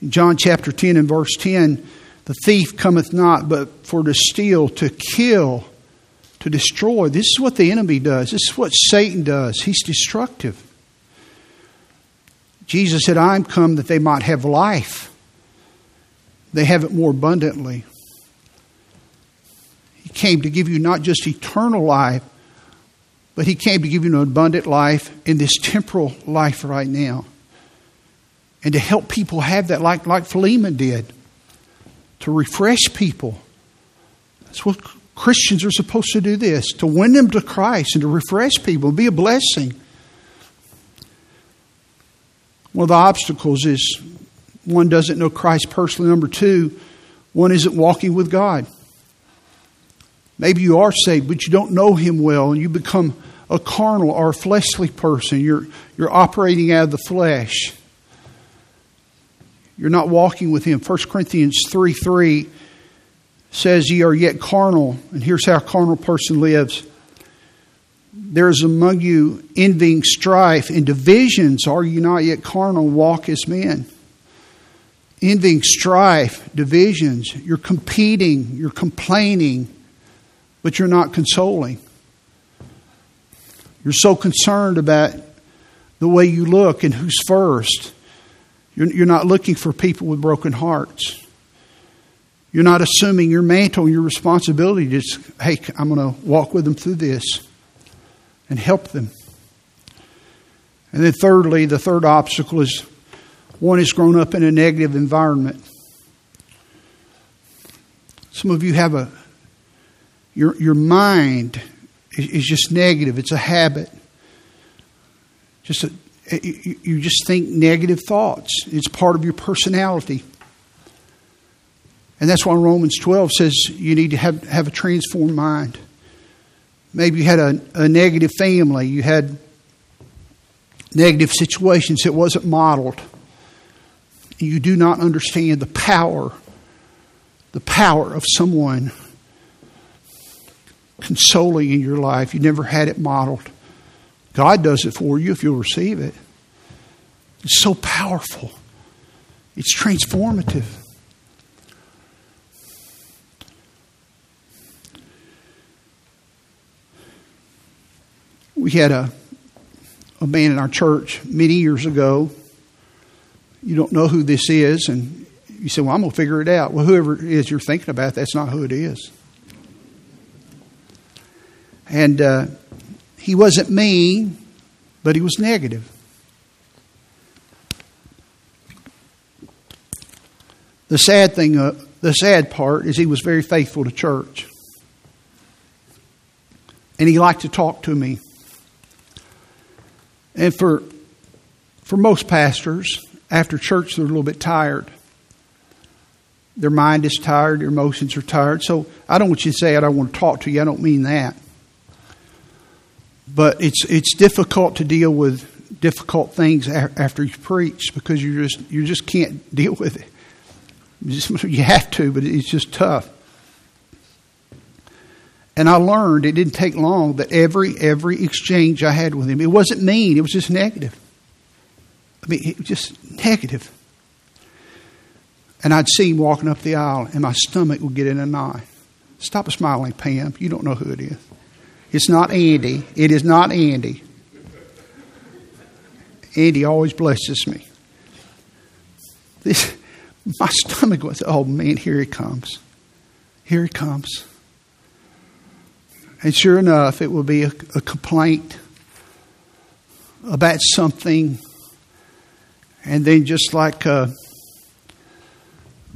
In John chapter 10 and verse 10, the thief cometh not but for to steal, to kill, to destroy. This is what the enemy does. This is what Satan does. He's destructive. Jesus said, I'm come that they might have life they have it more abundantly. He came to give you not just eternal life, but He came to give you an abundant life in this temporal life right now. And to help people have that, like, like Philemon did, to refresh people. That's what Christians are supposed to do this to win them to Christ and to refresh people, be a blessing. One of the obstacles is one doesn't know Christ personally. Number two, one isn't walking with God. Maybe you are saved, but you don't know Him well, and you become a carnal or a fleshly person. You're, you're operating out of the flesh. You're not walking with Him. 1 Corinthians 3 3 says, Ye are yet carnal. And here's how a carnal person lives there is among you envying, strife, and divisions. Are you not yet carnal? Walk as men. Envying, strife, divisions. You're competing, you're complaining, but you're not consoling. You're so concerned about the way you look and who's first. You're, you're not looking for people with broken hearts. You're not assuming your mantle your responsibility. Just, hey, I'm going to walk with them through this and help them. And then, thirdly, the third obstacle is one has grown up in a negative environment. Some of you have a, your, your mind is just negative, it's a habit. Just a, you just think negative thoughts. It's part of your personality. And that's why Romans 12 says you need to have, have a transformed mind. Maybe you had a, a negative family, you had negative situations it wasn't modeled. You do not understand the power, the power of someone consoling in your life. You never had it modeled. God does it for you if you'll receive it. It's so powerful. It's transformative. We had a, a man in our church many years ago. You don't know who this is, and you say, Well, I'm going to figure it out. Well, whoever it is you're thinking about, that's not who it is. And uh, he wasn't mean, but he was negative. The sad thing, uh, the sad part is he was very faithful to church. And he liked to talk to me. And for, for most pastors, after church, they're a little bit tired. Their mind is tired, their emotions are tired. So I don't want you to say, I don't want to talk to you. I don't mean that. But it's, it's difficult to deal with difficult things after you preach because you just, you just can't deal with it. You, have to, but it's just tough. And I learned it didn't take long that every every exchange I had with him, it wasn't mean, it was just negative. I mean, it was just negative. And I'd see him walking up the aisle, and my stomach would get in a knot. Stop smiling, Pam. You don't know who it is. It's not Andy. It is not Andy. Andy always blesses me. This, my stomach was, oh man, here he comes. Here he comes. And sure enough, it will be a, a complaint about something. And then, just like uh,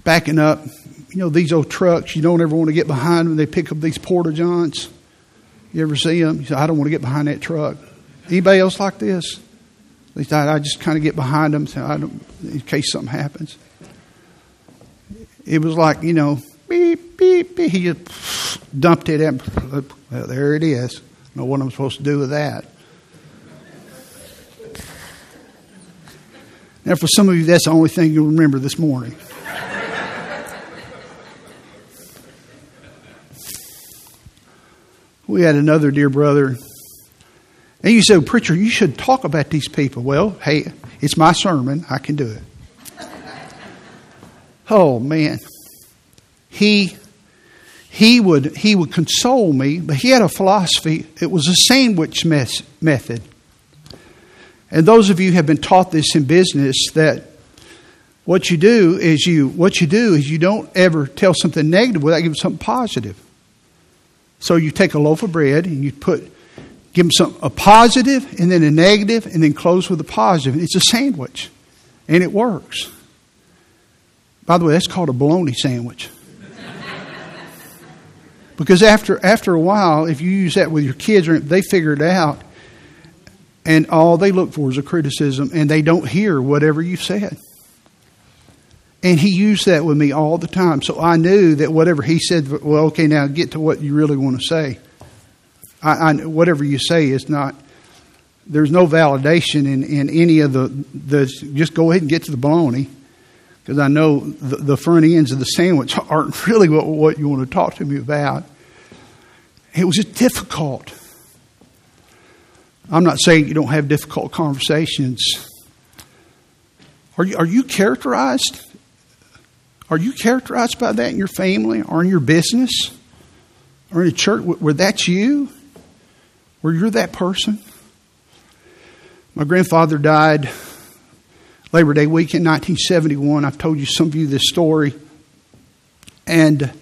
backing up, you know, these old trucks, you don't ever want to get behind them. They pick up these porta johns. You ever see them? You say, I don't want to get behind that truck. Anybody else like this? At least I, I just kind of get behind them so I don't, in case something happens. It was like, you know, beep, beep, beep. He just dumped it in. Well, there it is. I know what I'm supposed to do with that. Now, for some of you, that's the only thing you'll remember this morning. We had another dear brother. And you said, Preacher, you should talk about these people. Well, hey, it's my sermon. I can do it. Oh, man he he would he would console me, but he had a philosophy. It was a sandwich mes- method. And those of you have been taught this in business that what you do is you what you do is you don't ever tell something negative without giving something positive. So you take a loaf of bread and you put give them some a positive and then a negative and then close with a positive. It's a sandwich, and it works. By the way, that's called a bologna sandwich. Because after after a while, if you use that with your kids, they figure it out, and all they look for is a criticism, and they don't hear whatever you said. And he used that with me all the time, so I knew that whatever he said, well, okay, now get to what you really want to say. I, I whatever you say is not. There's no validation in, in any of the the. Just go ahead and get to the baloney, because I know the, the, front ends of the sandwich aren't really what, what you want to talk to me about. It was just difficult. I'm not saying you don't have difficult conversations. Are you, are you characterized? Are you characterized by that in your family or in your business or in a church where that's you? Where you're that person? My grandfather died Labor Day weekend, 1971. I've told you some of you this story, and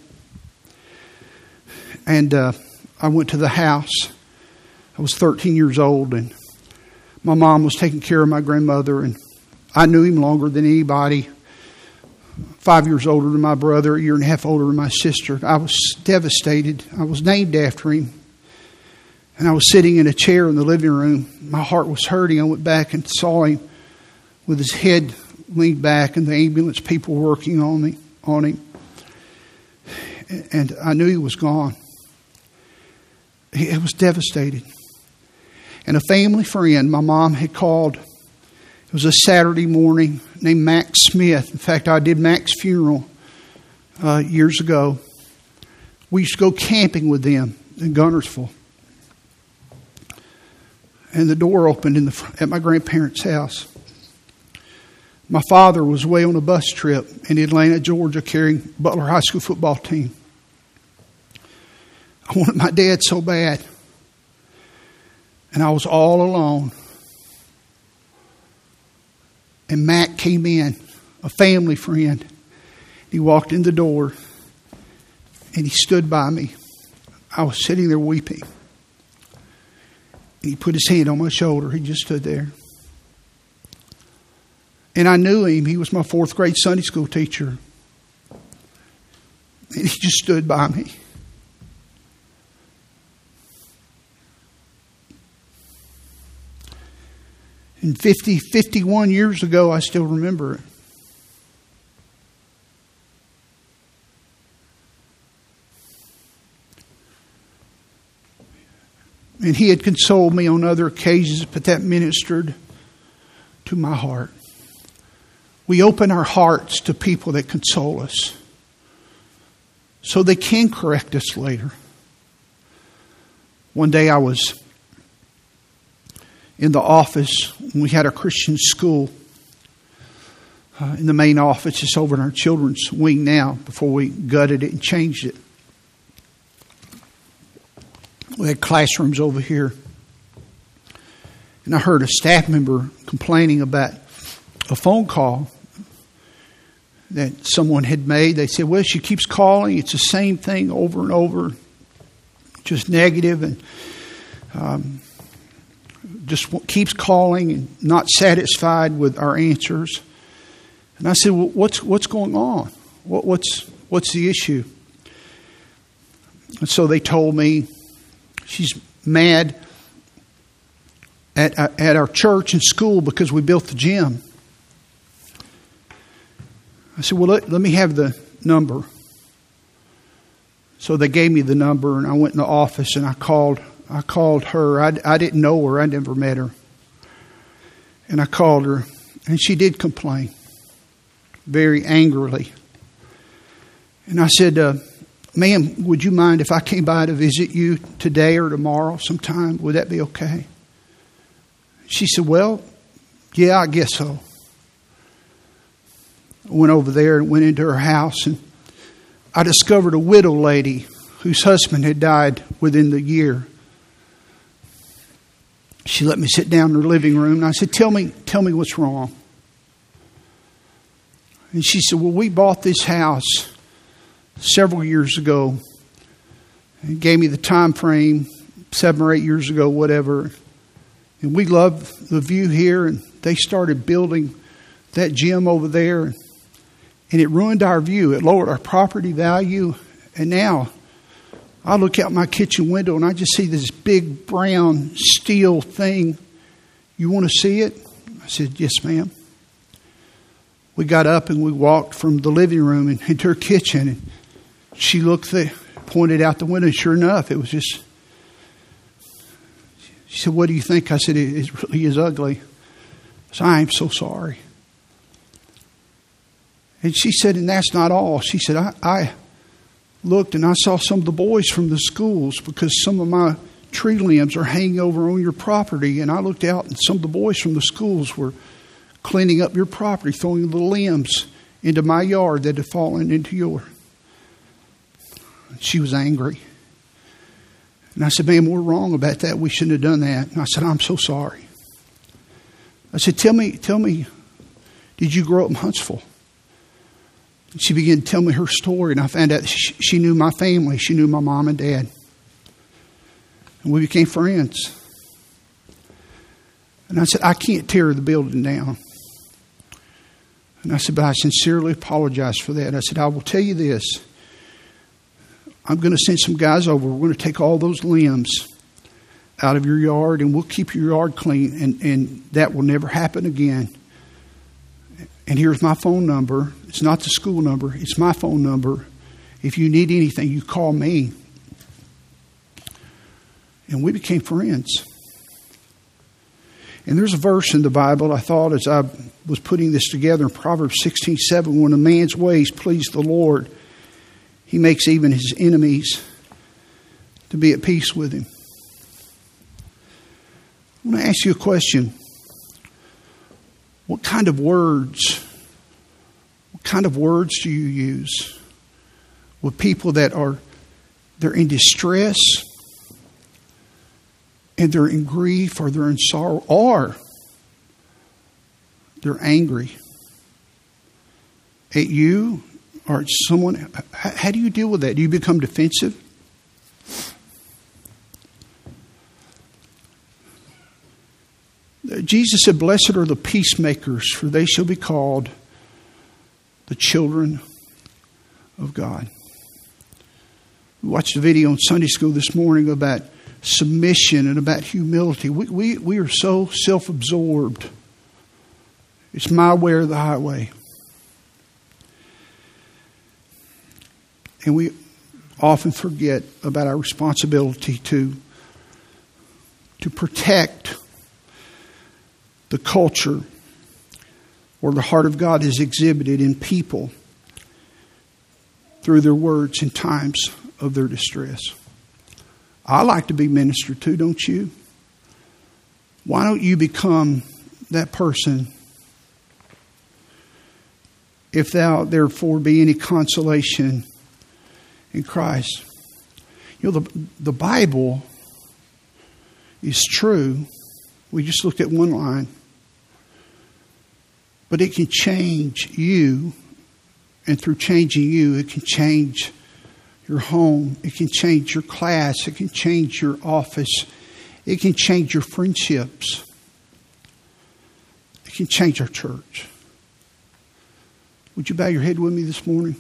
and uh, I went to the house. I was 13 years old, and my mom was taking care of my grandmother, and I knew him longer than anybody. Five years older than my brother, a year and a half older than my sister. I was devastated. I was named after him. And I was sitting in a chair in the living room. My heart was hurting. I went back and saw him with his head leaned back and the ambulance people working on me on him. And I knew he was gone. He was devastated. And a family friend, my mom had called. It was a Saturday morning named Max Smith. In fact, I did Max's funeral uh, years ago. We used to go camping with them in Guntersville. And the door opened in the, at my grandparents' house. My father was away on a bus trip in Atlanta, Georgia, carrying Butler High School football team. I wanted my dad so bad. And I was all alone. And Matt came in, a family friend. He walked in the door and he stood by me. I was sitting there weeping. And he put his hand on my shoulder. He just stood there. And I knew him. He was my fourth grade Sunday school teacher. And he just stood by me. And 50, 51 years ago, I still remember it. And he had consoled me on other occasions, but that ministered to my heart we open our hearts to people that console us so they can correct us later. One day I was in the office when we had our Christian school uh, in the main office. It's over in our children's wing now before we gutted it and changed it. We had classrooms over here. And I heard a staff member complaining about a phone call that someone had made. They said, Well, she keeps calling. It's the same thing over and over, just negative. and um, just keeps calling and not satisfied with our answers. And I said, well, what's, what's going on? What, what's, what's the issue? And so they told me she's mad at, uh, at our church and school because we built the gym. I said, Well, let, let me have the number. So they gave me the number, and I went in the office and I called. I called her. I, I didn't know her. I never met her. And I called her, and she did complain very angrily. And I said, uh, Ma'am, would you mind if I came by to visit you today or tomorrow sometime? Would that be okay? She said, Well, yeah, I guess so I went over there and went into her house, and I discovered a widow lady whose husband had died within the year. She let me sit down in her living room, and I said, "Tell me, tell me what's wrong." And she said, "Well, we bought this house several years ago." And gave me the time frame, seven or eight years ago, whatever. And we love the view here, and they started building that gym over there and it ruined our view. It lowered our property value. And now I look out my kitchen window and I just see this big brown steel thing. You want to see it? I said, Yes, ma'am. We got up and we walked from the living room and into her kitchen. And she looked, the, pointed out the window. Sure enough, it was just. She said, What do you think? I said, It really is ugly. I said, I am so sorry. And she said, And that's not all. She said, I, I looked and I saw some of the boys from the schools because some of my tree limbs are hanging over on your property. And I looked out and some of the boys from the schools were cleaning up your property, throwing the limbs into my yard that had fallen into yours. She was angry. And I said, Ma'am, we're wrong about that. We shouldn't have done that. And I said, I'm so sorry. I said, Tell me, tell me, did you grow up in Huntsville? She began to tell me her story, and I found out she, she knew my family. She knew my mom and dad. And we became friends. And I said, I can't tear the building down. And I said, but I sincerely apologize for that. I said, I will tell you this. I'm going to send some guys over. We're going to take all those limbs out of your yard and we'll keep your yard clean and, and that will never happen again. And here's my phone number. It's not the school number, it's my phone number. If you need anything, you call me. And we became friends. And there's a verse in the Bible I thought as I was putting this together in Proverbs 16 7 when a man's ways please the Lord, he makes even his enemies to be at peace with him. I want to ask you a question. What kind of words, kind of words do you use with people that are they're in distress and they're in grief or they're in sorrow or they're angry at you or at someone. How do you deal with that? Do you become defensive? Jesus said, Blessed are the peacemakers, for they shall be called the children of God. We watched a video on Sunday school this morning about submission and about humility. We, we, we are so self absorbed. It's my way or the highway. And we often forget about our responsibility to, to protect the culture or the heart of God is exhibited in people through their words in times of their distress. I like to be ministered to, don't you? Why don't you become that person? If thou therefore be any consolation in Christ. You know, the, the Bible is true. We just looked at one line. But it can change you, and through changing you, it can change your home, it can change your class, it can change your office, it can change your friendships, it can change our church. Would you bow your head with me this morning?